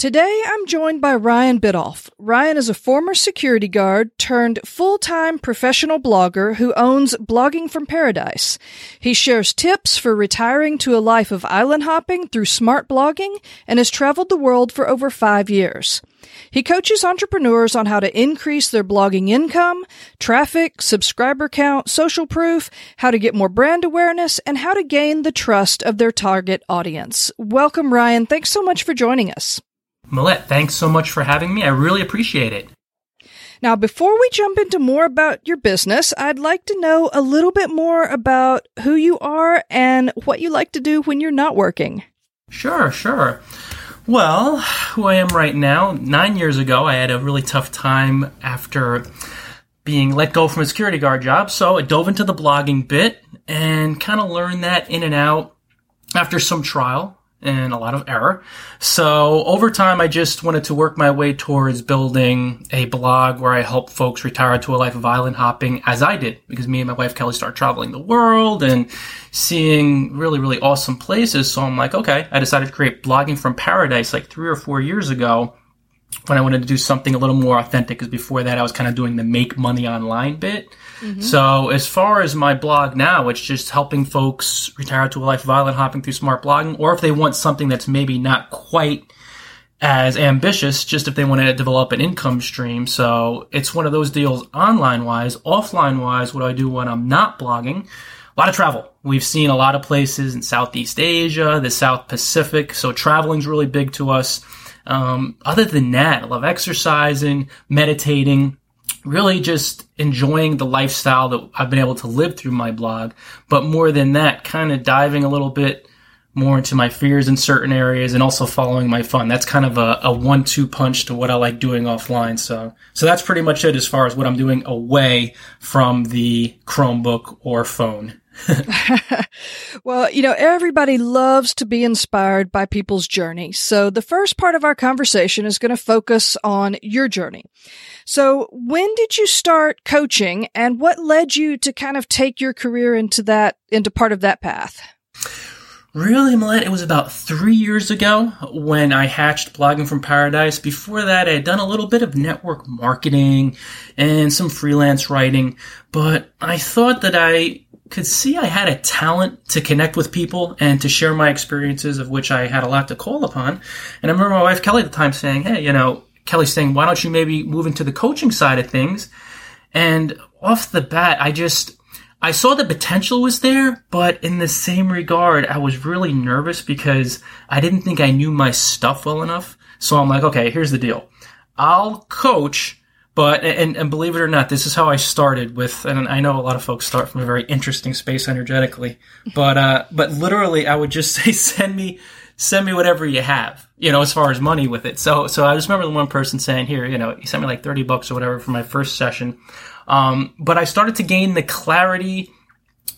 Today, I'm joined by Ryan Biddulph. Ryan is a former security guard turned full-time professional blogger who owns Blogging from Paradise. He shares tips for retiring to a life of island hopping through smart blogging and has traveled the world for over five years. He coaches entrepreneurs on how to increase their blogging income, traffic, subscriber count, social proof, how to get more brand awareness, and how to gain the trust of their target audience. Welcome, Ryan. Thanks so much for joining us. Millette, thanks so much for having me. I really appreciate it. Now, before we jump into more about your business, I'd like to know a little bit more about who you are and what you like to do when you're not working. Sure, sure. Well, who I am right now, nine years ago, I had a really tough time after being let go from a security guard job. So I dove into the blogging bit and kind of learned that in and out after some trial and a lot of error. So over time, I just wanted to work my way towards building a blog where I help folks retire to a life of island hopping as I did, because me and my wife Kelly started traveling the world and seeing really, really awesome places. So I'm like, okay, I decided to create blogging from paradise like three or four years ago when I wanted to do something a little more authentic. Because before that, I was kind of doing the make money online bit. Mm-hmm. So as far as my blog now, it's just helping folks retire to a life of island hopping through smart blogging, or if they want something that's maybe not quite as ambitious, just if they want to develop an income stream. So it's one of those deals online wise, offline wise, what do I do when I'm not blogging? A lot of travel. We've seen a lot of places in Southeast Asia, the South Pacific. So traveling's really big to us. Um, other than that, I love exercising, meditating, really just enjoying the lifestyle that I've been able to live through my blog. But more than that, kind of diving a little bit more into my fears in certain areas and also following my fun. That's kind of a, a one two punch to what I like doing offline. So, so that's pretty much it as far as what I'm doing away from the Chromebook or phone. well, you know, everybody loves to be inspired by people's journey. So the first part of our conversation is going to focus on your journey. So when did you start coaching and what led you to kind of take your career into that, into part of that path? Really, Millette, it was about three years ago when I hatched Blogging from Paradise. Before that, I had done a little bit of network marketing and some freelance writing, but I thought that I could see I had a talent to connect with people and to share my experiences, of which I had a lot to call upon. And I remember my wife Kelly at the time saying, Hey, you know, Kelly's saying, why don't you maybe move into the coaching side of things? And off the bat, I just, I saw the potential was there, but in the same regard, I was really nervous because I didn't think I knew my stuff well enough. So I'm like, okay, here's the deal. I'll coach but and, and believe it or not, this is how I started with. And I know a lot of folks start from a very interesting space energetically, but uh, but literally, I would just say, send me send me whatever you have, you know, as far as money with it. So so I just remember the one person saying, here, you know, he sent me like thirty bucks or whatever for my first session. Um, but I started to gain the clarity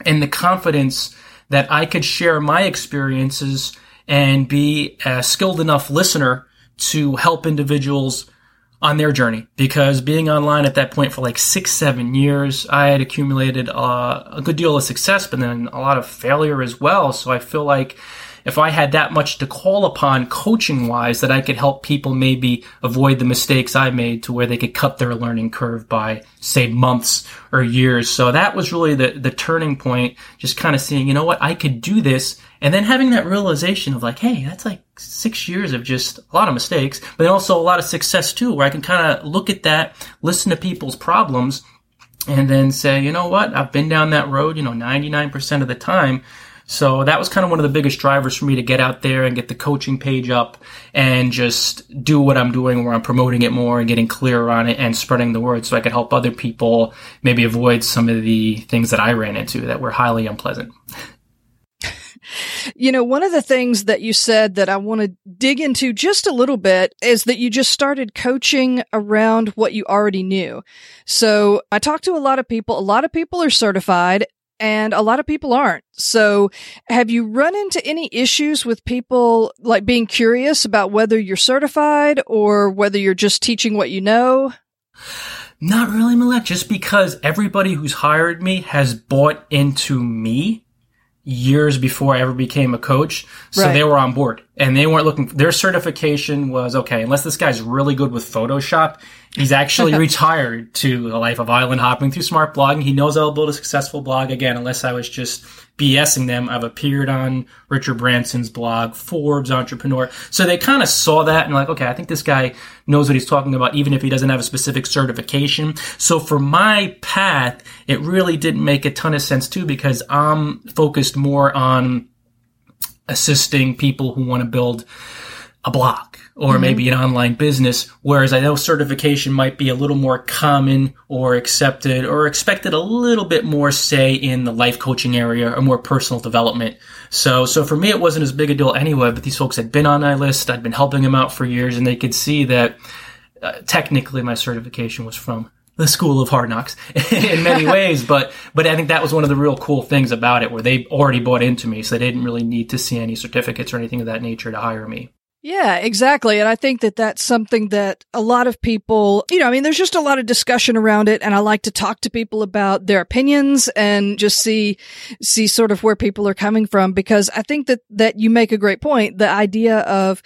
and the confidence that I could share my experiences and be a skilled enough listener to help individuals on their journey because being online at that point for like six, seven years, I had accumulated uh, a good deal of success, but then a lot of failure as well. So I feel like if I had that much to call upon coaching wise, that I could help people maybe avoid the mistakes I made to where they could cut their learning curve by say months or years. So that was really the, the turning point, just kind of seeing, you know what, I could do this and then having that realization of like, hey, that's like six years of just a lot of mistakes, but also a lot of success too, where I can kind of look at that, listen to people's problems, and then say, you know what, I've been down that road, you know, 99% of the time. So that was kind of one of the biggest drivers for me to get out there and get the coaching page up and just do what I'm doing where I'm promoting it more and getting clearer on it and spreading the word so I could help other people maybe avoid some of the things that I ran into that were highly unpleasant. You know, one of the things that you said that I want to dig into just a little bit is that you just started coaching around what you already knew. So I talked to a lot of people. A lot of people are certified and a lot of people aren't. So have you run into any issues with people like being curious about whether you're certified or whether you're just teaching what you know? Not really, Millette, just because everybody who's hired me has bought into me years before I ever became a coach. So right. they were on board and they weren't looking, their certification was okay, unless this guy's really good with Photoshop, he's actually retired to a life of island hopping through smart blogging. He knows how to build a successful blog again, unless I was just BSing them. I've appeared on Richard Branson's blog, Forbes Entrepreneur. So they kind of saw that and like, okay, I think this guy knows what he's talking about, even if he doesn't have a specific certification. So for my path, it really didn't make a ton of sense too, because I'm focused more on assisting people who want to build a blog or mm-hmm. maybe an online business. Whereas I know certification might be a little more common or accepted or expected a little bit more, say, in the life coaching area or more personal development. So, so for me, it wasn't as big a deal anyway, but these folks had been on my list. I'd been helping them out for years and they could see that uh, technically my certification was from the school of hard knocks in many ways, but, but I think that was one of the real cool things about it where they already bought into me. So they didn't really need to see any certificates or anything of that nature to hire me. Yeah, exactly. And I think that that's something that a lot of people, you know, I mean, there's just a lot of discussion around it. And I like to talk to people about their opinions and just see, see sort of where people are coming from because I think that, that you make a great point. The idea of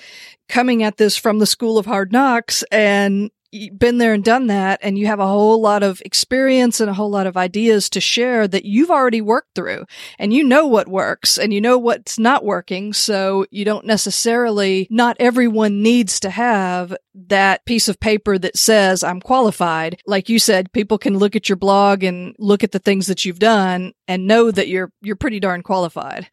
coming at this from the school of hard knocks and been there and done that and you have a whole lot of experience and a whole lot of ideas to share that you've already worked through and you know what works and you know what's not working. So you don't necessarily, not everyone needs to have that piece of paper that says I'm qualified. Like you said, people can look at your blog and look at the things that you've done and know that you're, you're pretty darn qualified.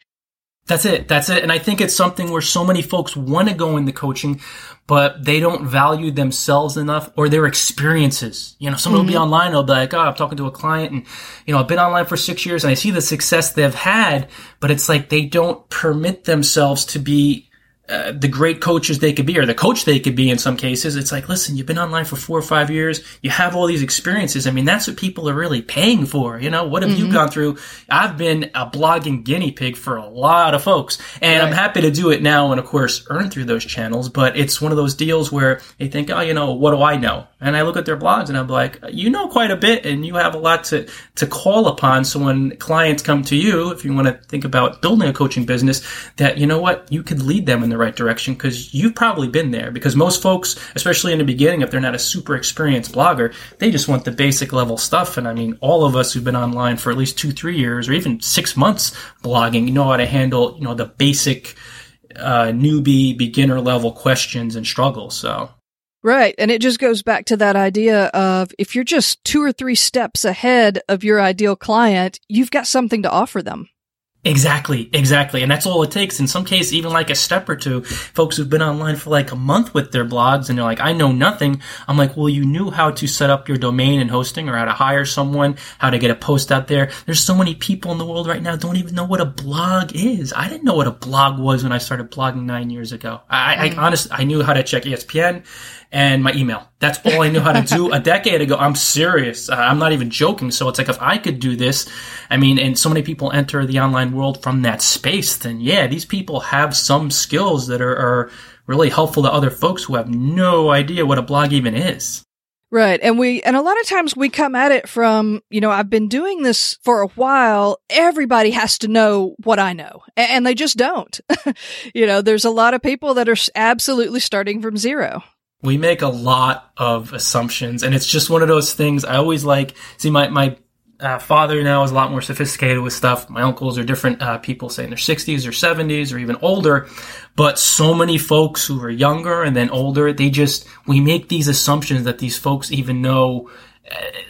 That's it. That's it. And I think it's something where so many folks want to go into coaching, but they don't value themselves enough or their experiences. You know, someone mm-hmm. will be mm-hmm. online, they'll be like, oh, I'm talking to a client and, you know, I've been online for six years and I see the success they've had, but it's like they don't permit themselves to be uh, the great coaches they could be, or the coach they could be in some cases. It's like, listen, you've been online for four or five years. You have all these experiences. I mean, that's what people are really paying for. You know, what have mm-hmm. you gone through? I've been a blogging guinea pig for a lot of folks, and right. I'm happy to do it now and, of course, earn through those channels. But it's one of those deals where they think, oh, you know, what do I know? And I look at their blogs and I'm like, you know quite a bit and you have a lot to, to call upon. So when clients come to you, if you want to think about building a coaching business, that, you know what, you could lead them in the right direction because you've probably been there. Because most folks, especially in the beginning, if they're not a super experienced blogger, they just want the basic level stuff. And I mean, all of us who've been online for at least two, three years or even six months blogging, you know how to handle, you know, the basic, uh, newbie beginner level questions and struggles. So Right. And it just goes back to that idea of if you're just two or three steps ahead of your ideal client, you've got something to offer them. Exactly, exactly. And that's all it takes. In some case, even like a step or two. Folks who've been online for like a month with their blogs and they're like, I know nothing. I'm like, well, you knew how to set up your domain and hosting or how to hire someone, how to get a post out there. There's so many people in the world right now don't even know what a blog is. I didn't know what a blog was when I started blogging nine years ago. I, mm. I honestly, I knew how to check ESPN and my email. That's all I knew how to do a decade ago. I'm serious. Uh, I'm not even joking. So it's like if I could do this, I mean, and so many people enter the online world from that space, then yeah, these people have some skills that are, are really helpful to other folks who have no idea what a blog even is. Right. And we, and a lot of times we come at it from, you know, I've been doing this for a while. Everybody has to know what I know. And they just don't. you know, there's a lot of people that are absolutely starting from zero we make a lot of assumptions and it's just one of those things i always like. See my, my uh, father now is a lot more sophisticated with stuff. My uncles are different uh, people say in their 60s or 70s or even older. But so many folks who are younger and then older they just we make these assumptions that these folks even know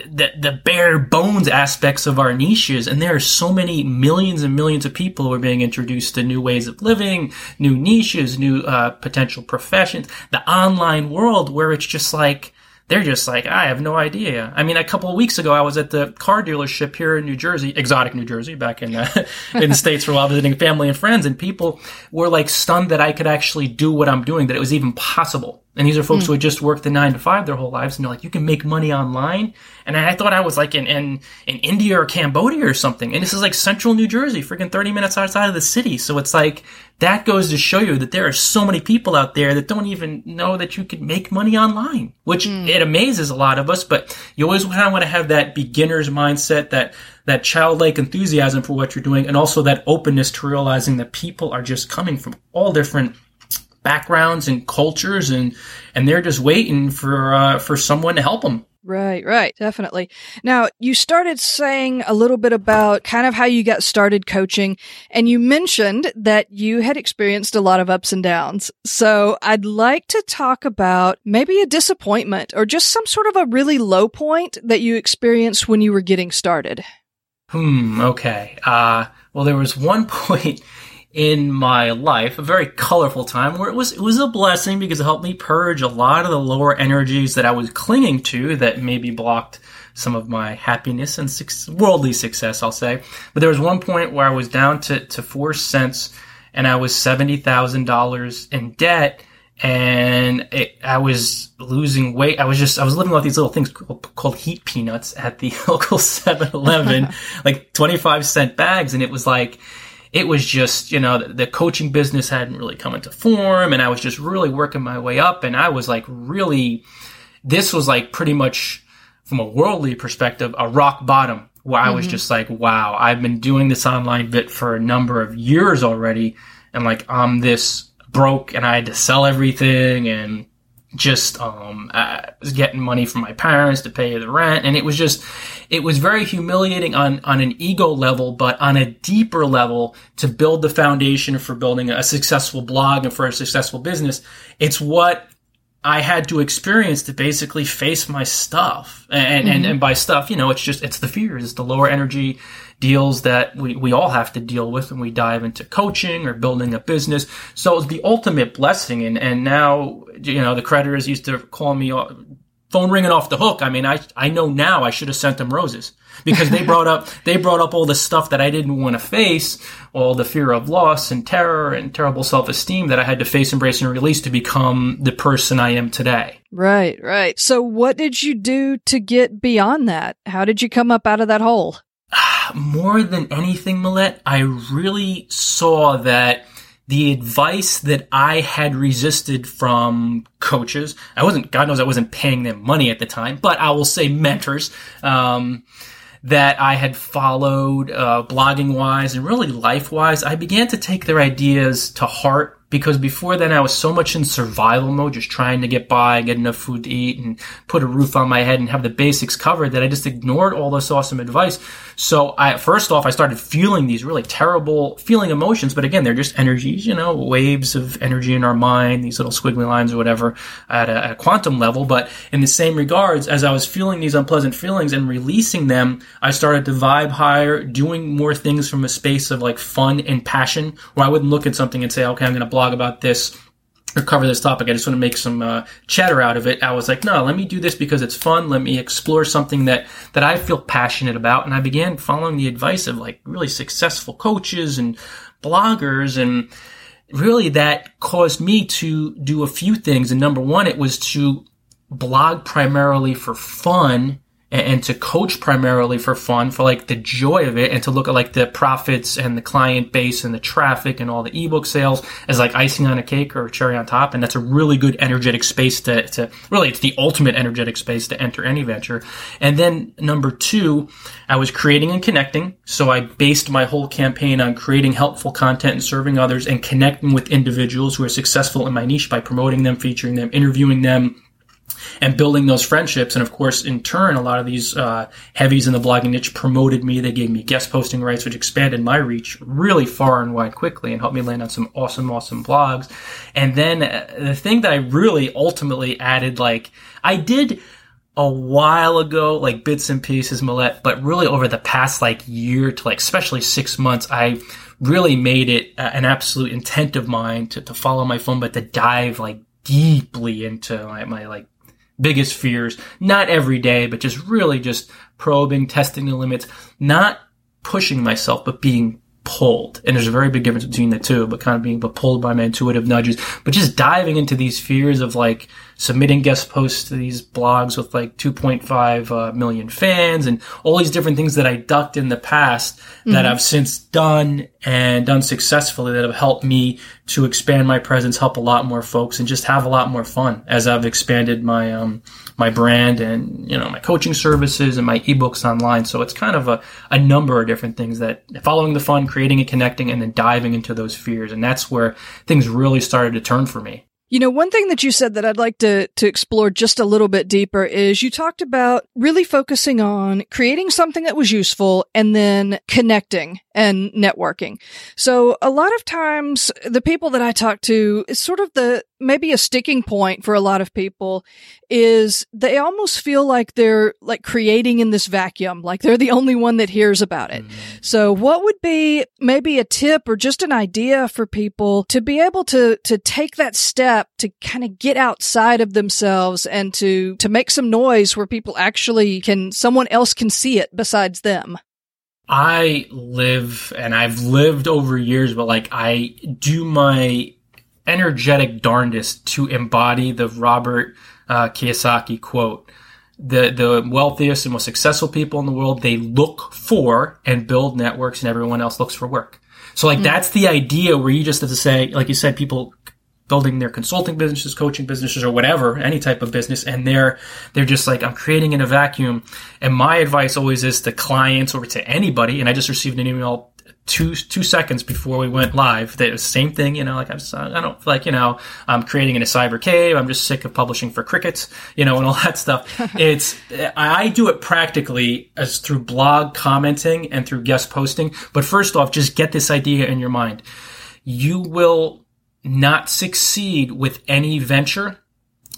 the, the bare bones aspects of our niches. And there are so many millions and millions of people who are being introduced to new ways of living, new niches, new uh, potential professions, the online world where it's just like, they're just like, I have no idea. I mean, a couple of weeks ago, I was at the car dealership here in New Jersey, exotic New Jersey, back in uh, in the states for a while, visiting family and friends, and people were like stunned that I could actually do what I'm doing, that it was even possible. And these are folks mm. who had just worked the nine to five their whole lives, and they're like, you can make money online. And I thought I was like in, in, in India or Cambodia or something. And this is like central New Jersey, freaking 30 minutes outside of the city. So it's like, that goes to show you that there are so many people out there that don't even know that you can make money online, which mm. it amazes a lot of us. But you always kind of want to have that beginner's mindset, that, that childlike enthusiasm for what you're doing, and also that openness to realizing that people are just coming from all different backgrounds and cultures and and they're just waiting for uh, for someone to help them Right, right, definitely. Now, you started saying a little bit about kind of how you got started coaching, and you mentioned that you had experienced a lot of ups and downs. So I'd like to talk about maybe a disappointment or just some sort of a really low point that you experienced when you were getting started. Hmm, okay. Uh, well, there was one point in my life, a very colorful time where it was it was a blessing because it helped me purge a lot of the lower energies that I was clinging to that maybe blocked some of my happiness and su- worldly success, I'll say. But there was one point where I was down to, to four cents and I was $70,000 in debt and it, I was losing weight. I was just, I was living off these little things called, called heat peanuts at the local 7-Eleven, like 25 cent bags. And it was like, it was just, you know, the, the, coaching business hadn't really come into form and I was just really working my way up and I was like really, this was like pretty much from a worldly perspective, a rock bottom where I was mm-hmm. just like, wow, I've been doing this online bit for a number of years already. And like, I'm this broke and I had to sell everything and just um, I was getting money from my parents to pay the rent, and it was just it was very humiliating on on an ego level, but on a deeper level to build the foundation for building a successful blog and for a successful business. It's what I had to experience to basically face my stuff. And, mm-hmm. and, and by stuff, you know, it's just, it's the fears, it's the lower energy deals that we, we all have to deal with when we dive into coaching or building a business. So it's the ultimate blessing. And, and now, you know, the creditors used to call me uh, phone ringing off the hook. I mean, I, I know now I should have sent them roses because they brought up, they brought up all the stuff that I didn't want to face, all the fear of loss and terror and terrible self-esteem that I had to face, embrace and release to become the person I am today. Right, right. So what did you do to get beyond that? How did you come up out of that hole? More than anything, Millette, I really saw that the advice that I had resisted from coaches, I wasn't, God knows I wasn't paying them money at the time, but I will say mentors, um, that I had followed, uh, blogging wise and really life wise, I began to take their ideas to heart because before then I was so much in survival mode, just trying to get by, get enough food to eat, and put a roof on my head and have the basics covered that I just ignored all this awesome advice. So I, first off, I started feeling these really terrible feeling emotions, but again, they're just energies, you know, waves of energy in our mind, these little squiggly lines or whatever at a, a quantum level. But in the same regards, as I was feeling these unpleasant feelings and releasing them, I started to vibe higher, doing more things from a space of like fun and passion where I wouldn't look at something and say, okay, I'm going to blog about this or cover this topic. I just want to make some uh, chatter out of it. I was like, no, let me do this because it's fun. Let me explore something that that I feel passionate about. And I began following the advice of like really successful coaches and bloggers and really that caused me to do a few things. And number one, it was to blog primarily for fun and, to coach primarily for fun, for like the joy of it, and to look at like the profits and the client base and the traffic and all the ebook sales as like icing on a cake or a cherry on top. And that's a really good energetic space to, to really, it's the ultimate energetic space to enter any venture. And then number two, I was creating and connecting. So I based my whole campaign on creating helpful content and serving others and connecting with individuals who are successful in my niche by promoting them, featuring them, interviewing them, and building those friendships. And of course, in turn, a lot of these uh, heavies in the blogging niche promoted me. They gave me guest posting rights, which expanded my reach really far and wide quickly and helped me land on some awesome, awesome blogs. And then uh, the thing that I really ultimately added, like I did a while ago, like bits and pieces, Millette, but really over the past like year to like especially six months, I really made it an absolute intent of mine to, to follow my phone, but to dive like deeply into my, my like biggest fears. Not every day, but just really just probing, testing the limits, not pushing myself, but being pulled. And there's a very big difference between the two, but kind of being pulled by my intuitive nudges, but just diving into these fears of like submitting guest posts to these blogs with like 2.5 uh, million fans and all these different things that I ducked in the past mm-hmm. that I've since done and done successfully that have helped me to expand my presence, help a lot more folks and just have a lot more fun as I've expanded my, um, my brand and, you know, my coaching services and my ebooks online. So it's kind of a, a number of different things that following the fun, creating and connecting and then diving into those fears. And that's where things really started to turn for me. You know, one thing that you said that I'd like to, to explore just a little bit deeper is you talked about really focusing on creating something that was useful and then connecting and networking. So a lot of times the people that I talk to is sort of the, maybe a sticking point for a lot of people is they almost feel like they're like creating in this vacuum, like they're the only one that hears about it. Mm-hmm. So what would be maybe a tip or just an idea for people to be able to, to take that step to kind of get outside of themselves and to, to make some noise where people actually can, someone else can see it besides them? I live and I've lived over years, but like I do my energetic darndest to embody the Robert uh, Kiyosaki quote. The, the wealthiest and most successful people in the world, they look for and build networks and everyone else looks for work. So like mm. that's the idea where you just have to say, like you said, people building their consulting businesses, coaching businesses, or whatever, any type of business, and they're they're just like I'm creating in a vacuum. And my advice always is to clients or to anybody. And I just received an email two two seconds before we went live that was the same thing you know like i'm just i don't like you know i'm creating in a cyber cave i'm just sick of publishing for crickets you know and all that stuff. It's i do it practically as through blog commenting and through guest posting but first off just get this idea in your mind. You will not succeed with any venture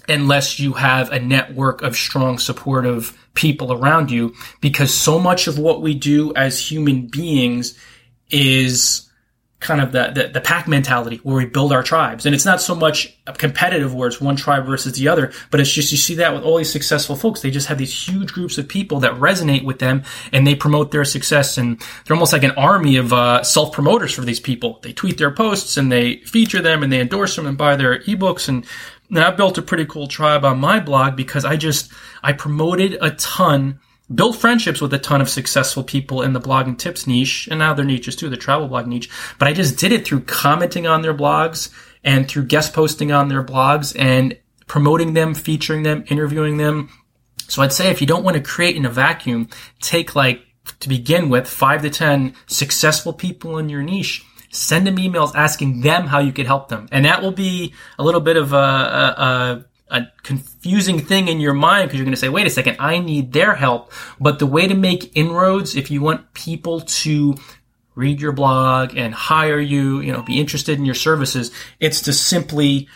unless you have a network of strong supportive people around you because so much of what we do as human beings is kind of the, the, the, pack mentality where we build our tribes. And it's not so much competitive where it's one tribe versus the other, but it's just, you see that with all these successful folks. They just have these huge groups of people that resonate with them and they promote their success. And they're almost like an army of uh, self promoters for these people. They tweet their posts and they feature them and they endorse them and buy their ebooks. And, and I've built a pretty cool tribe on my blog because I just, I promoted a ton built friendships with a ton of successful people in the blogging tips niche and now their niches too, the travel blog niche. But I just did it through commenting on their blogs and through guest posting on their blogs and promoting them, featuring them, interviewing them. So I'd say if you don't want to create in a vacuum, take like to begin with five to 10 successful people in your niche send them emails asking them how you could help them. And that will be a little bit of a, a, a a confusing thing in your mind because you're going to say, wait a second, I need their help. But the way to make inroads, if you want people to read your blog and hire you, you know, be interested in your services, it's to simply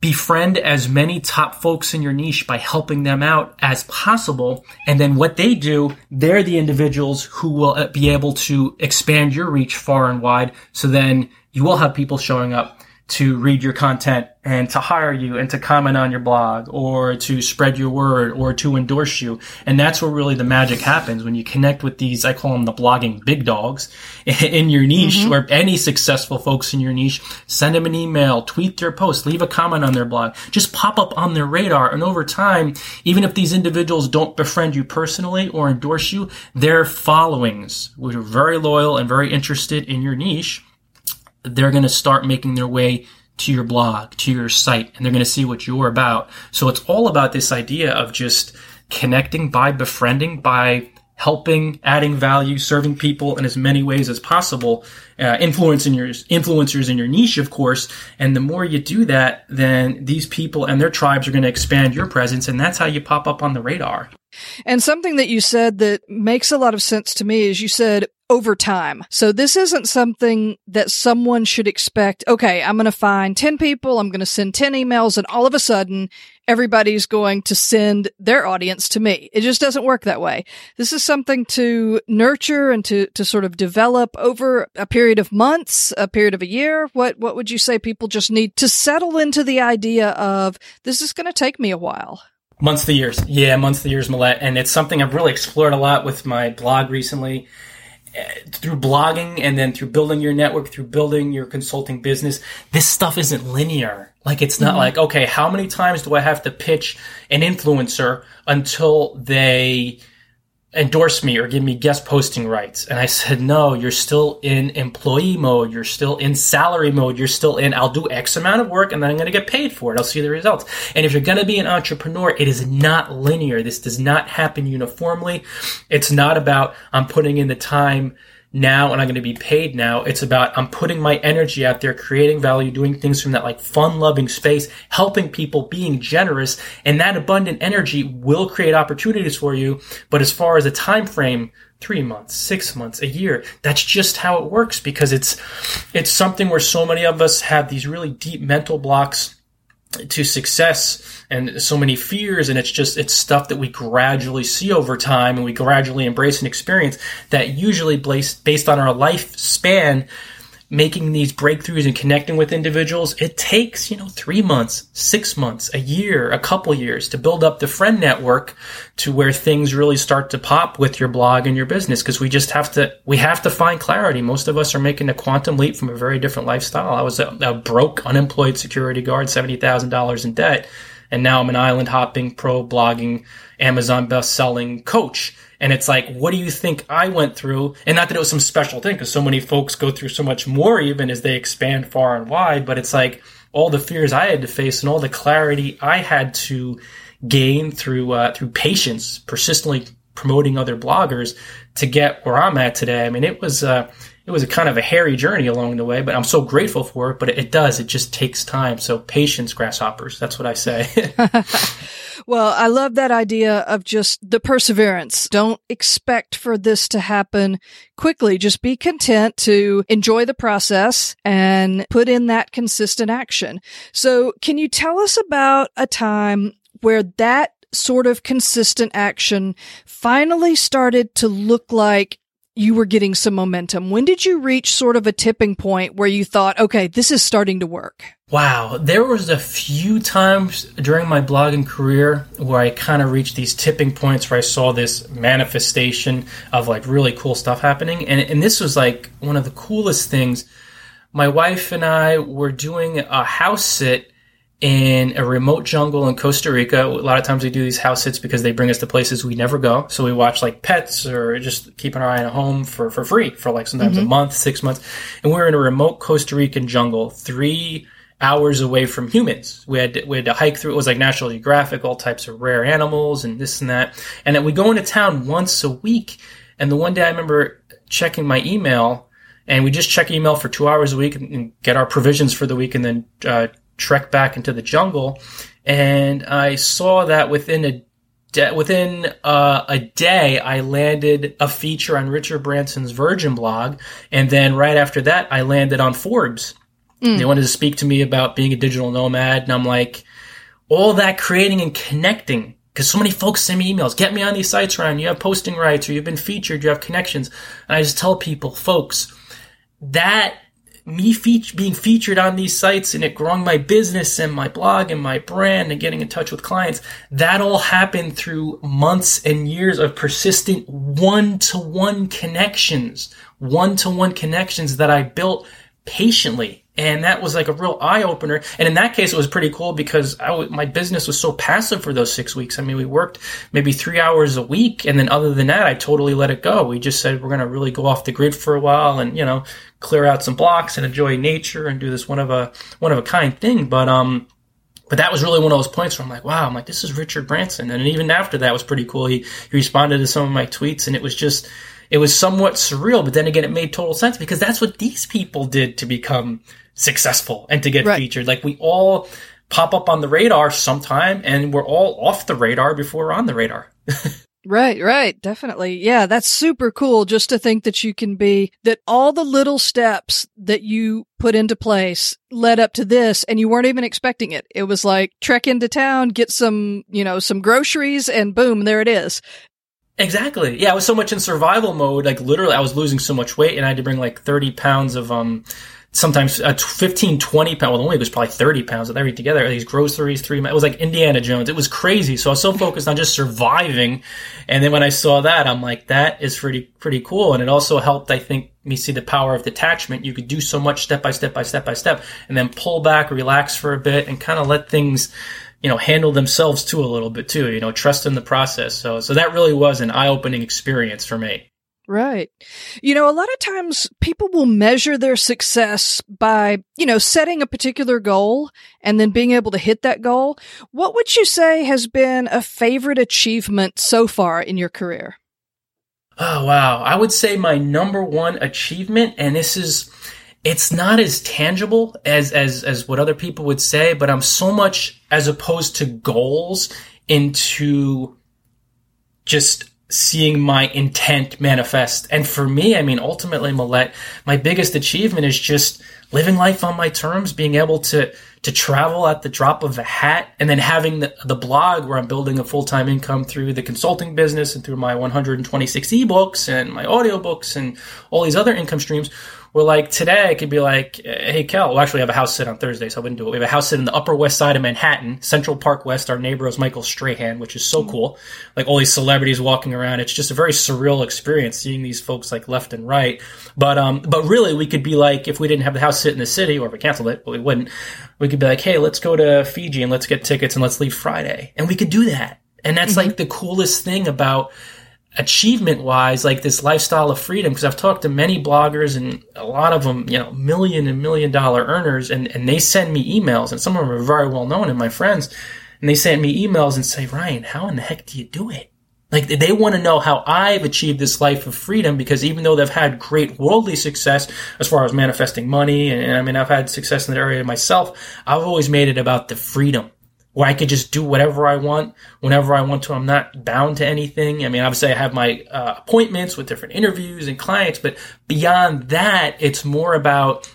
befriend as many top folks in your niche by helping them out as possible. And then what they do, they're the individuals who will uh, be able to expand your reach far and wide. So then you will have people showing up to read your content and to hire you and to comment on your blog or to spread your word or to endorse you. And that's where really the magic happens when you connect with these, I call them the blogging big dogs in your niche mm-hmm. or any successful folks in your niche. Send them an email, tweet their post, leave a comment on their blog, just pop up on their radar. And over time, even if these individuals don't befriend you personally or endorse you, their followings, which are very loyal and very interested in your niche, they're going to start making their way to your blog, to your site, and they're going to see what you're about. So it's all about this idea of just connecting by befriending, by helping, adding value, serving people in as many ways as possible, uh, influencing your influencers in your niche, of course. And the more you do that, then these people and their tribes are going to expand your presence, and that's how you pop up on the radar. And something that you said that makes a lot of sense to me is you said over time. So this isn't something that someone should expect. Okay, I'm going to find 10 people. I'm going to send 10 emails and all of a sudden everybody's going to send their audience to me. It just doesn't work that way. This is something to nurture and to, to sort of develop over a period of months, a period of a year. What, what would you say people just need to settle into the idea of this is going to take me a while? Months to years. Yeah, months to years, Millette. And it's something I've really explored a lot with my blog recently. Through blogging and then through building your network, through building your consulting business, this stuff isn't linear. Like it's not mm-hmm. like, okay, how many times do I have to pitch an influencer until they endorse me or give me guest posting rights. And I said, no, you're still in employee mode. You're still in salary mode. You're still in, I'll do X amount of work and then I'm going to get paid for it. I'll see the results. And if you're going to be an entrepreneur, it is not linear. This does not happen uniformly. It's not about, I'm putting in the time now and I'm going to be paid now. It's about I'm putting my energy out there, creating value, doing things from that like fun loving space, helping people, being generous, and that abundant energy will create opportunities for you. But as far as a time frame, three months, six months, a year, that's just how it works because it's, it's something where so many of us have these really deep mental blocks to success and so many fears and it's just it's stuff that we gradually see over time and we gradually embrace and experience that usually based based on our lifespan making these breakthroughs and connecting with individuals, it takes, you know, three months, six months, a year, a couple years to build up the friend network to where things really start to pop with your blog and your business. Cause we just have to, we have to find clarity. Most of us are making a quantum leap from a very different lifestyle. I was a, a broke, unemployed security guard, $70,000 in debt. And now I'm an island hopping, pro blogging, Amazon best selling coach and it's like, what do you think I went through? And not that it was some special thing, because so many folks go through so much more even as they expand far and wide. But it's like all the fears I had to face and all the clarity I had to gain through uh, through patience, persistently promoting other bloggers to get where I'm at today. I mean, it was uh, it was a kind of a hairy journey along the way, but I'm so grateful for it. But it, it does; it just takes time. So patience, grasshoppers. That's what I say. Well, I love that idea of just the perseverance. Don't expect for this to happen quickly. Just be content to enjoy the process and put in that consistent action. So can you tell us about a time where that sort of consistent action finally started to look like you were getting some momentum. When did you reach sort of a tipping point where you thought, okay, this is starting to work? Wow, there was a few times during my blogging career where I kind of reached these tipping points where I saw this manifestation of like really cool stuff happening. And, and this was like one of the coolest things. My wife and I were doing a house sit in a remote jungle in Costa Rica. A lot of times we do these house sits because they bring us to places we never go. So we watch like pets or just keep an eye on a home for, for free for like sometimes mm-hmm. a month, six months. And we we're in a remote Costa Rican jungle, three hours away from humans. We had to, we had to hike through. It was like National Geographic, all types of rare animals and this and that. And then we go into town once a week. And the one day I remember checking my email and we just check email for two hours a week and, get our provisions for the week and then uh, trek back into the jungle, and I saw that within a de- within uh, a day, I landed a feature on Richard Branson's Virgin blog, and then right after that, I landed on Forbes. Mm. They wanted to speak to me about being a digital nomad, and I'm like, all that creating and connecting because so many folks send me emails, get me on these sites, Ryan. You have posting rights, or you've been featured, you have connections, and I just tell people, folks, that me being featured on these sites and it growing my business and my blog and my brand and getting in touch with clients, that all happened through months and years of persistent one to one connections, one to one connections that I built patiently and that was like a real eye opener. And in that case, it was pretty cool because my business was so passive for those six weeks. I mean, we worked maybe three hours a week. And then other than that, I totally let it go. We just said, we're going to really go off the grid for a while and, you know, clear out some blocks and enjoy nature and do this one of a, one of a kind thing. But, um, but that was really one of those points where I'm like, wow, I'm like, this is Richard Branson. And even after that was pretty cool. He, he responded to some of my tweets and it was just, it was somewhat surreal, but then again, it made total sense because that's what these people did to become successful and to get right. featured. Like we all pop up on the radar sometime and we're all off the radar before we're on the radar. Right, right. Definitely. Yeah, that's super cool just to think that you can be, that all the little steps that you put into place led up to this and you weren't even expecting it. It was like trek into town, get some, you know, some groceries and boom, there it is. Exactly. Yeah, I was so much in survival mode. Like literally, I was losing so much weight, and I had to bring like thirty pounds of um sometimes uh, 15, 20 pounds. Well, the only was probably 30 pounds with everything together. These groceries, three, it was like Indiana Jones. It was crazy. So I was so focused on just surviving. And then when I saw that, I'm like, that is pretty, pretty cool. And it also helped, I think, me see the power of detachment. You could do so much step by step by step by step and then pull back, relax for a bit and kind of let things, you know, handle themselves too a little bit too, you know, trust in the process. So, so that really was an eye opening experience for me. Right. You know, a lot of times people will measure their success by, you know, setting a particular goal and then being able to hit that goal. What would you say has been a favorite achievement so far in your career? Oh, wow. I would say my number one achievement, and this is, it's not as tangible as, as, as what other people would say, but I'm so much as opposed to goals into just seeing my intent manifest. And for me, I mean, ultimately, Millette, my biggest achievement is just living life on my terms, being able to to travel at the drop of a hat, and then having the, the blog where I'm building a full time income through the consulting business and through my 126 ebooks and my audiobooks and all these other income streams where like today I could be like, hey Kel, well actually I have a house sit on Thursday, so I wouldn't do it. We have a house sit in the Upper West Side of Manhattan, Central Park West. Our neighbor is Michael Strahan, which is so mm-hmm. cool. Like all these celebrities walking around. It's just a very surreal experience seeing these folks like left and right. But um, but really we could be like if we didn't have the house sit in the city, or if we canceled it, but we wouldn't. We could be like, hey, let's go to Fiji and let's get tickets and let's leave Friday, and we could do that. And that's mm-hmm. like the coolest thing about achievement wise, like this lifestyle of freedom, because I've talked to many bloggers and a lot of them, you know, million and million dollar earners, and, and they send me emails, and some of them are very well known and my friends, and they send me emails and say, Ryan, how in the heck do you do it? Like they want to know how I've achieved this life of freedom because even though they've had great worldly success as far as manifesting money, and, and I mean, I've had success in that area myself, I've always made it about the freedom where I could just do whatever I want whenever I want to. I'm not bound to anything. I mean, obviously I have my uh, appointments with different interviews and clients, but beyond that, it's more about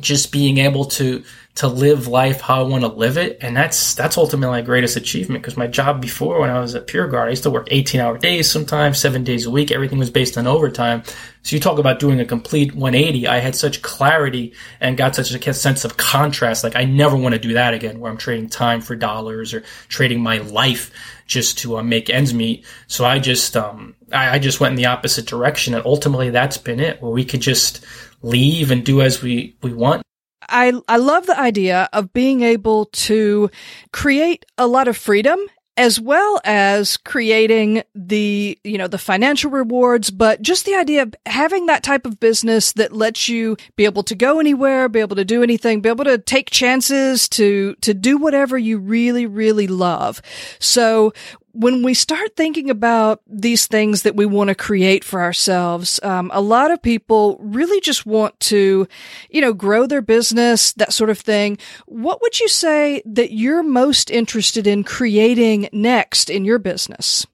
just being able to to live life how I want to live it. And that's, that's ultimately my greatest achievement because my job before when I was at Pure Guard, I used to work 18 hour days sometimes, seven days a week. Everything was based on overtime. So you talk about doing a complete 180. I had such clarity and got such a sense of contrast. Like I never want to do that again where I'm trading time for dollars or trading my life just to uh, make ends meet. So I just, um, I, I just went in the opposite direction. And ultimately that's been it where we could just leave and do as we, we want I, I love the idea of being able to create a lot of freedom as well as creating the, you know, the financial rewards, but just the idea of having that type of business that lets you be able to go anywhere, be able to do anything, be able to take chances to, to do whatever you really, really love. So when we start thinking about these things that we want to create for ourselves, um, a lot of people really just want to, you know, grow their business, that sort of thing. What would you say that you're most interested in creating next in your business?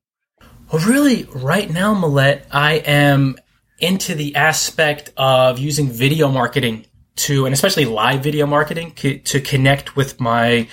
Well, really, right now, Millette, I am into the aspect of using video marketing to, and especially live video marketing, to connect with my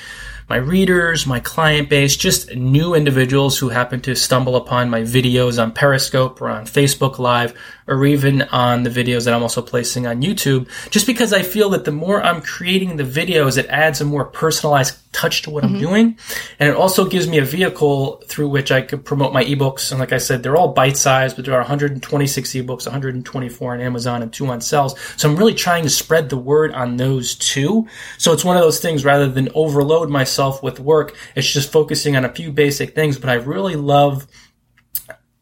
my readers, my client base, just new individuals who happen to stumble upon my videos on Periscope or on Facebook Live or even on the videos that I'm also placing on YouTube, just because I feel that the more I'm creating the videos, it adds a more personalized touch to what mm-hmm. I'm doing. And it also gives me a vehicle through which I could promote my ebooks. And like I said, they're all bite sized, but there are 126 ebooks, 124 on Amazon and two on sales. So I'm really trying to spread the word on those two. So it's one of those things rather than overload myself with work, it's just focusing on a few basic things, but I really love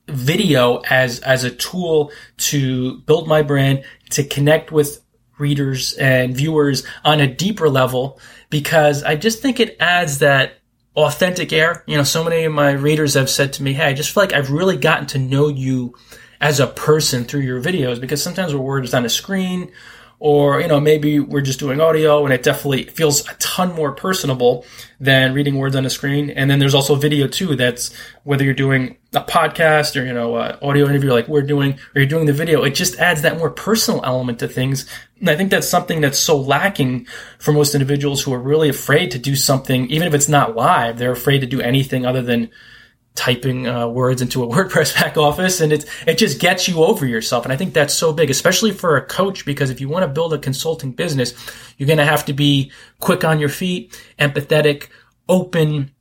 video as as a tool to build my brand, to connect with readers and viewers on a deeper level because I just think it adds that authentic air. You know, so many of my readers have said to me, Hey, I just feel like I've really gotten to know you as a person through your videos because sometimes we're words on a screen or you know maybe we're just doing audio and it definitely feels a ton more personable than reading words on a screen. And then there's also video too that's whether you're doing a podcast or you know audio interview like we're doing or you're doing the video it just adds that more personal element to things. And i think that's something that's so lacking for most individuals who are really afraid to do something even if it's not live they're afraid to do anything other than typing uh, words into a WordPress back office, and it it just gets you over yourself. And I think that's so big, especially for a coach, because if you want to build a consulting business, you're going to have to be quick on your feet, empathetic, open,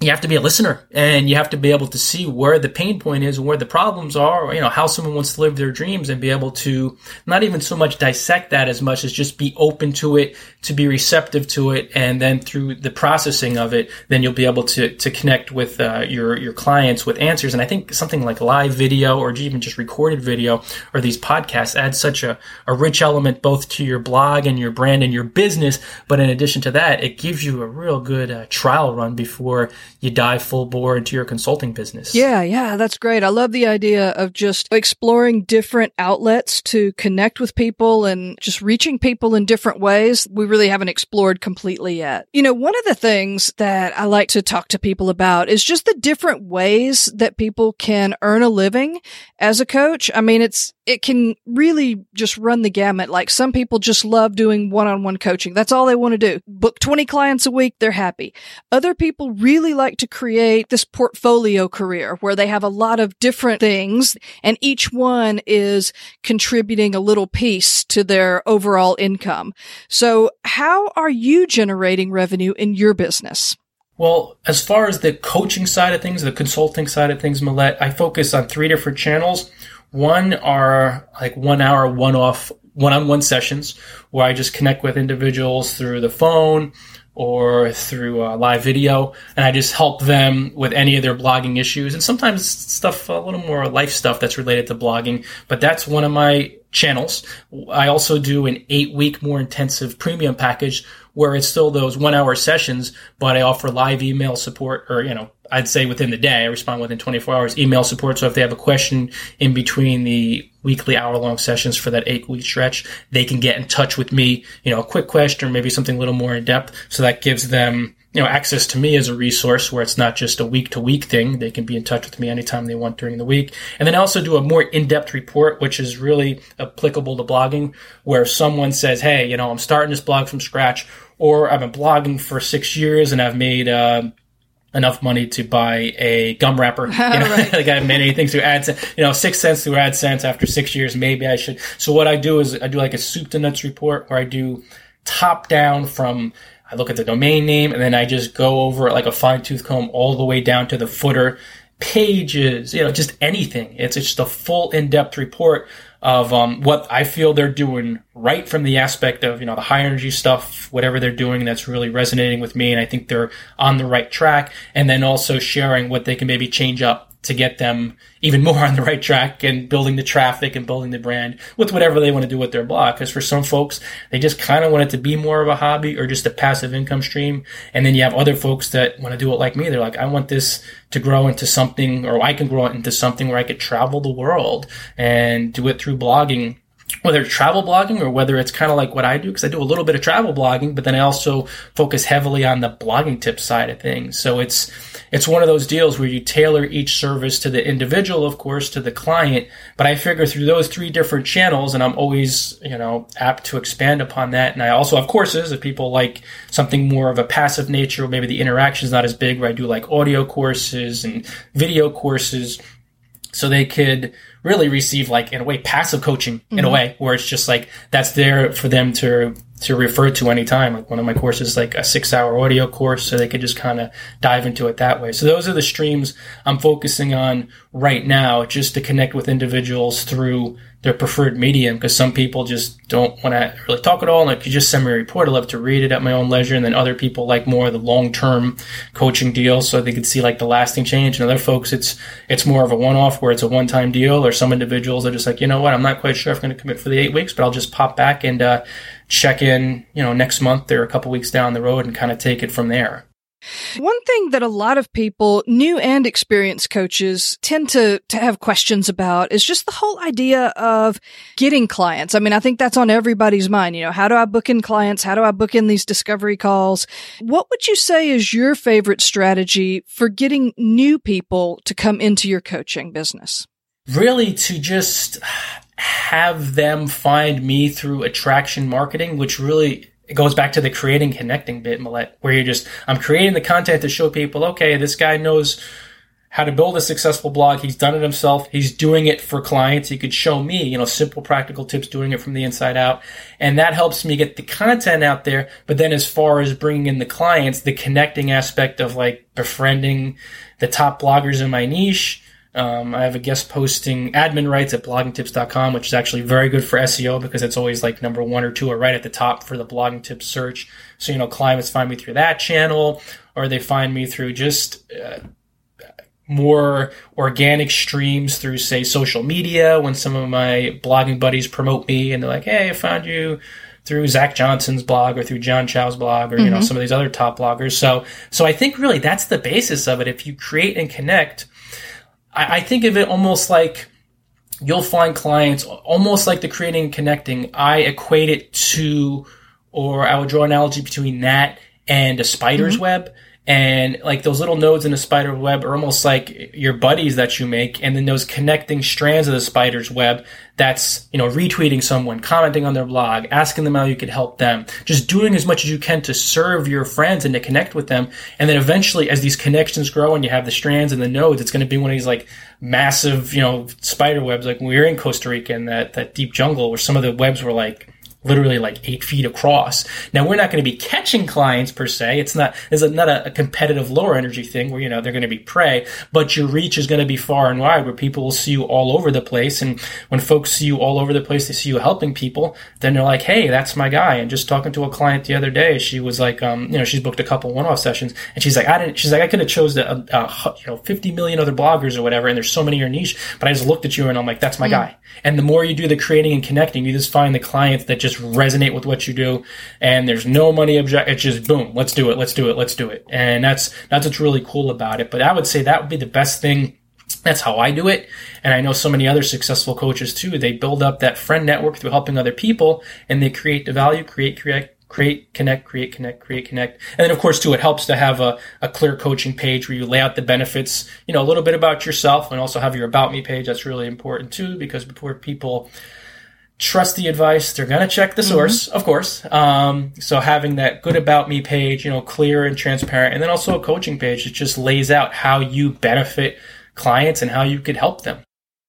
you have to be a listener and you have to be able to see where the pain point is and where the problems are, or, you know, how someone wants to live their dreams and be able to not even so much dissect that as much as just be open to it, to be receptive to it. And then through the processing of it, then you'll be able to, to connect with uh, your, your clients with answers. And I think something like live video or even just recorded video or these podcasts add such a, a rich element both to your blog and your brand and your business. But in addition to that, it gives you a real good uh, trial run before you dive full bore into your consulting business. Yeah, yeah, that's great. I love the idea of just exploring different outlets to connect with people and just reaching people in different ways. We really haven't explored completely yet. You know, one of the things that I like to talk to people about is just the different ways that people can earn a living as a coach. I mean, it's, it can really just run the gamut. Like some people just love doing one-on-one coaching. That's all they want to do. Book 20 clients a week. They're happy. Other people really like to create this portfolio career where they have a lot of different things and each one is contributing a little piece to their overall income. So how are you generating revenue in your business? Well, as far as the coaching side of things, the consulting side of things, Millette, I focus on three different channels. One are like one hour, one off, one on one sessions where I just connect with individuals through the phone or through uh, live video, and I just help them with any of their blogging issues and sometimes stuff, a little more life stuff that's related to blogging. But that's one of my channels. I also do an eight week more intensive premium package where it's still those one hour sessions, but I offer live email support or, you know, I'd say within the day. I respond within 24 hours email support. So if they have a question in between the weekly hour long sessions for that eight week stretch, they can get in touch with me, you know, a quick question or maybe something a little more in depth. So that gives them, you know, access to me as a resource where it's not just a week to week thing. They can be in touch with me anytime they want during the week. And then I also do a more in-depth report, which is really applicable to blogging, where someone says, Hey, you know, I'm starting this blog from scratch, or I've been blogging for six years and I've made, uh, enough money to buy a gum wrapper. You know, right. like I've made anything through AdSense, you know, six cents through AdSense after six years, maybe I should. So what I do is I do like a soup to nuts report where I do top down from, I look at the domain name and then I just go over it like a fine tooth comb all the way down to the footer pages, you know, just anything. It's just a full in-depth report of um, what I feel they're doing right from the aspect of you know the high energy stuff, whatever they're doing that's really resonating with me, and I think they're on the right track. And then also sharing what they can maybe change up to get them even more on the right track and building the traffic and building the brand with whatever they want to do with their blog. Because for some folks, they just kind of want it to be more of a hobby or just a passive income stream. And then you have other folks that want to do it like me. They're like, I want this to grow into something, or I can grow it into something where I could travel the world and do it through blogging whether it's travel blogging or whether it's kind of like what I do, because I do a little bit of travel blogging, but then I also focus heavily on the blogging tips side of things. So it's, it's one of those deals where you tailor each service to the individual, of course, to the client. But I figure through those three different channels, and I'm always, you know, apt to expand upon that. And I also have courses if people like something more of a passive nature, or maybe the interaction is not as big, where I do like audio courses and video courses so they could really receive like in a way passive coaching in mm-hmm. a way where it's just like that's there for them to to refer to anytime. Like one of my courses, like a six hour audio course, so they could just kind of dive into it that way. So those are the streams I'm focusing on right now, just to connect with individuals through their preferred medium because some people just don't want to really talk at all. And if you just send me a report, I love to read it at my own leisure. And then other people like more the long term coaching deal so they can see like the lasting change. And other folks, it's, it's more of a one off where it's a one time deal or some individuals are just like, you know what, I'm not quite sure if I'm going to commit for the eight weeks, but I'll just pop back and, uh, check in, you know, next month or a couple weeks down the road and kind of take it from there. One thing that a lot of people, new and experienced coaches, tend to, to have questions about is just the whole idea of getting clients. I mean, I think that's on everybody's mind. You know, how do I book in clients? How do I book in these discovery calls? What would you say is your favorite strategy for getting new people to come into your coaching business? Really to just have them find me through attraction marketing, which really it goes back to the creating connecting bit, Millette, where you're just, I'm creating the content to show people, okay, this guy knows how to build a successful blog. He's done it himself. He's doing it for clients. He could show me, you know, simple practical tips doing it from the inside out. And that helps me get the content out there. But then as far as bringing in the clients, the connecting aspect of like befriending the top bloggers in my niche, um, I have a guest posting admin rights at bloggingtips.com, which is actually very good for SEO because it's always like number one or two or right at the top for the blogging tips search. So, you know, clients find me through that channel or they find me through just uh, more organic streams through, say, social media when some of my blogging buddies promote me and they're like, hey, I found you through Zac Johnson's blog or through John Chow's blog or, mm-hmm. you know, mm-hmm. some of these other top bloggers. So, so I think really that's the basis of it. If you create and connect – I, I think of it almost like you'll find clients almost like the creating and connecting. I equate it to, or I would draw an analogy between that and a spider's mm-hmm. web and like those little nodes in a spider web are almost like your buddies that you make. And then those connecting strands of the spider's web that's you know retweeting someone commenting on their blog asking them how you could help them just doing as much as you can to serve your friends and to connect with them. And then eventually as these connections grow and you have the strands and the nodes it's going to be one of these like massive you know spider webs. Like when we were in costa rica in that, that deep jungle where some of the webs were like literally like eight feet across. Now we're not going to be catching clients per se. It's not it's not a, a, competitive lower energy thing where you know they're going to be prey, but your reach is going to be far and wide where people will see you all over the place. And when folks see you all over the place, they see you helping people, then they're like, hey, that's my guy. And just talking to a client the other day, she was like, um, you know, she's booked a couple one-off sessions, and she's like, I didn't. She's like, I could have chose the, uh, you know, 50 million other bloggers or whatever, and there's so many in your niche, but I just looked at you and I'm like, that's my mm. guy. And the more you do the creating and connecting, you just find the clients that just resonate with what you do and there's no money object it's just boom let's do it let's do it let's do it and that's that's what's really cool about it but i would say that would be the best thing that's how I do it. And I know so many other successful coaches too. They build up that friend network through helping other people and they create the value, create, create, create, connect, create, connect, create, connect. And then of course too, it helps to have a, a clear coaching page where you lay out the benefits, you know, a little bit about yourself and also have your about me page. That's really important too, because before people trust the advice. They're going to check the source, mm-hmm. of course. Um, so having that good about me page, you know, clear and transparent, and then also a coaching page that just lays out how you benefit clients and how you could help them.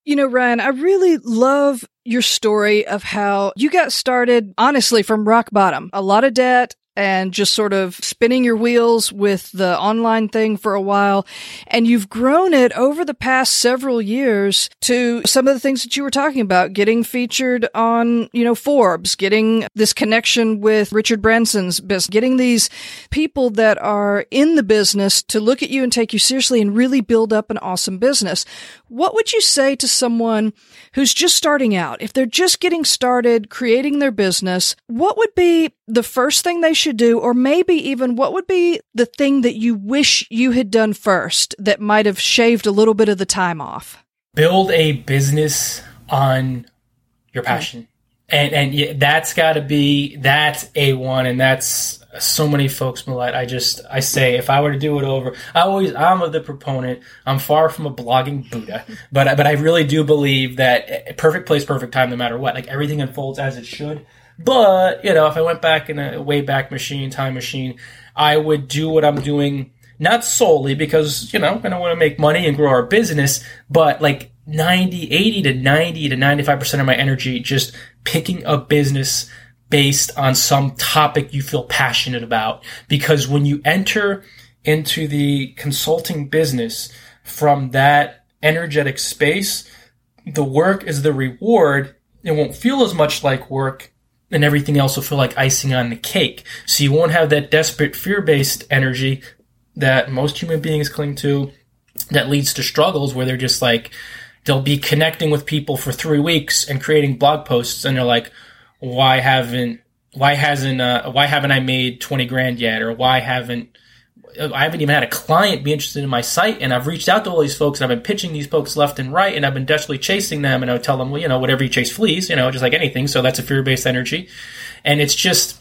You know, Ryan, I really love your story of how you got started, honestly, from rock bottom. A lot of debt, and just sort of spinning your wheels with the online thing for a while. And you've grown it over the past several years to some of the things that you were talking about, getting featured on, you know, Forbes, getting this connection with Richard Branson's business, getting these people that are in the business to look at you and take you seriously and really build up an awesome business. What would you say to someone who's just starting out? If they're just getting started creating their business, what would be the first thing they should do, or maybe even what would be the thing that you wish you had done first that might have shaved a little bit of the time off? Build a business on your passion. And and that's got to be that's a one, and that's so many folks, Millette. I just I say if I were to do it over, I always I'm of the proponent. I'm far from a blogging Buddha, but but I really do believe that eh, perfect place, perfect time, no matter what. Like everything unfolds as it should. But, you know, if I went back in a way back machine, time machine, I would do what I'm doing not solely because, you know, I want to make money and grow our business, but like 90, 80 to 90 to 95% of my energy just picking a business based on some topic you feel passionate about. Because when you enter into the consulting business from that energetic space, the work is the reward. It won't feel as much like work and everything else will feel like icing on the cake. So you won't have that desperate fear based energy that most human beings cling to that leads to struggles where they're just like, they'll be connecting with people for three weeks and creating blog posts and they're like, why haven't, why hasn't, uh, why haven't I made 20 grand yet? Or why haven't, I haven't even had a client be interested in my site, and I've reached out to all these folks, and I've been pitching these folks left and right, and I've been desperately chasing them, and I would tell them, well, you know, whatever you chase flees, you know, just like anything. So that's a fear based energy, and it's just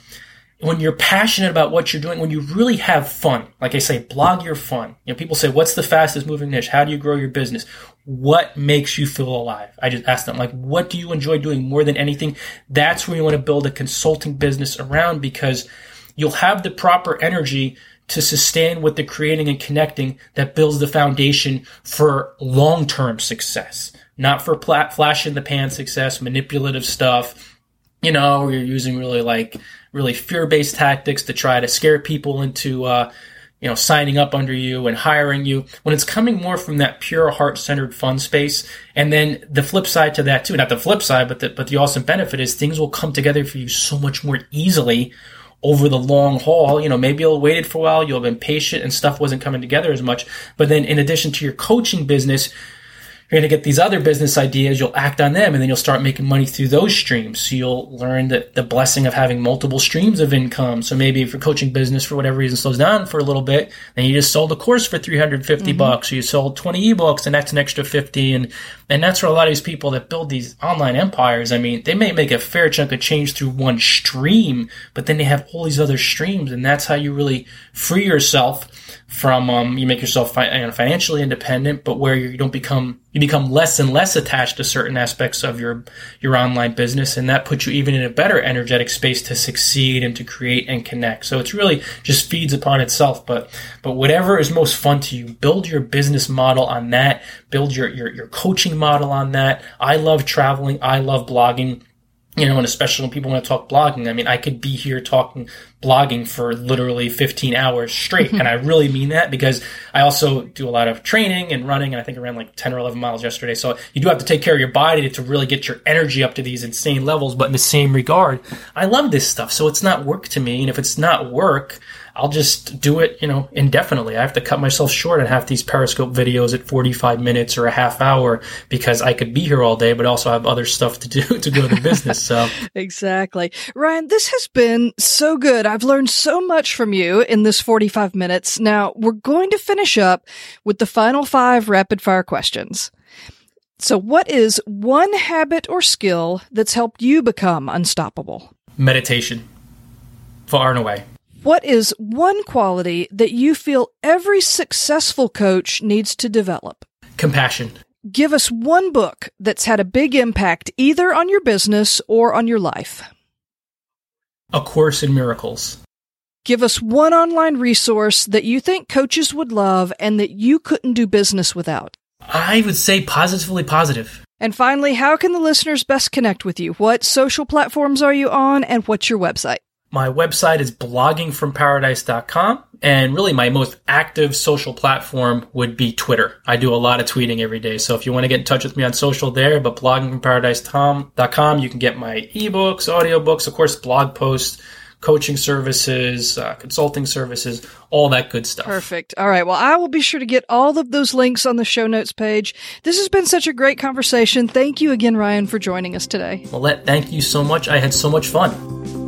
when you're passionate about what you're doing, when you really have fun. Like I say, blog your fun. You know, people say, "What's the fastest moving niche? How do you grow your business? What makes you feel alive?" I just ask them, like, "What do you enjoy doing more than anything?" That's where you want to build a consulting business around because you'll have the proper energy to sustain with the creating and connecting that builds the foundation for long-term success, not for flash in the pan success, manipulative stuff. You know, you're using really like really fear-based tactics to try to scare people into uh, you know signing up under you and hiring you when it's coming more from that pure heart-centered fun space and then the flip side to that too not the flip side but the, but the awesome benefit is things will come together for you so much more easily over the long haul. You know, maybe you'll waited for a while, you'll have been patient and stuff wasn't coming together as much. But then in addition to your coaching business, you're going to get these other business ideas, you'll act on them, and then you'll start making money through those streams. So you'll learn that the blessing of having multiple streams of income. So maybe if your coaching business for whatever reason slows down for a little bit, then you just sold a course for 350 mm-hmm. bucks, or you sold 20 ebooks and that's an extra 50. And, and that's where a lot of these people that build these online empires, I mean, they may make a fair chunk of change through one stream, but then they have all these other streams. And that's how you really free yourself from um, you make yourself fi- financially independent, but where you don't become you become less and less attached to certain aspects of your your online business, and that puts you even in a better energetic space to succeed and to create and connect. So it's really just feeds upon itself. But but whatever is most fun to you, build your business model on that. Build your your, your coaching model on that. I love traveling. I love blogging you know, and especially when people want to talk blogging. I mean, I could be here talking blogging for literally 15 hours straight. Mm-hmm. and I really mean that because I also do a lot of training and running. And I think I ran like 10 or 11 miles yesterday. So you do have to take care of your body to really get your energy up to these insane levels. But in the same regard, I love this stuff. So it's not work to me. And if it's not work, I'll just do it, you know, indefinitely. I have to cut myself short and have these Periscope videos at 45 minutes or a half hour because I could be here all day, but also have other stuff to do to grow the business. So exactly. Ryan, this has been so good. I've learned so much from you in this 45 minutes. Now we're going to finish up with the final five rapid fire questions. So what is one habit or skill that's helped you become unstoppable? Meditation. Far and away. What is one quality that you feel every successful coach needs to develop? Compassion. Give us one book that's had a big impact either on your business or on your life. A Course in Miracles. Give us one online resource that you think coaches would love and that you couldn't do business without. I would say positively positive. And finally, how can the listeners best connect with you? What social platforms are you on and what's your website? My website is bloggingfromparadise.com. And really, my most active social platform would be Twitter. I do a lot of tweeting every day. So if you want to get in touch with me on social there, but bloggingfromparadise.com, you can get my ebooks, audiobooks, of course, blog posts, coaching services, uh, consulting services, all that good stuff. Perfect. All right. Well, I will be sure to get all of those links on the show notes page. This has been such a great conversation. Thank you again, Ryan, for joining us today. Well, thank you so much. I had so much fun.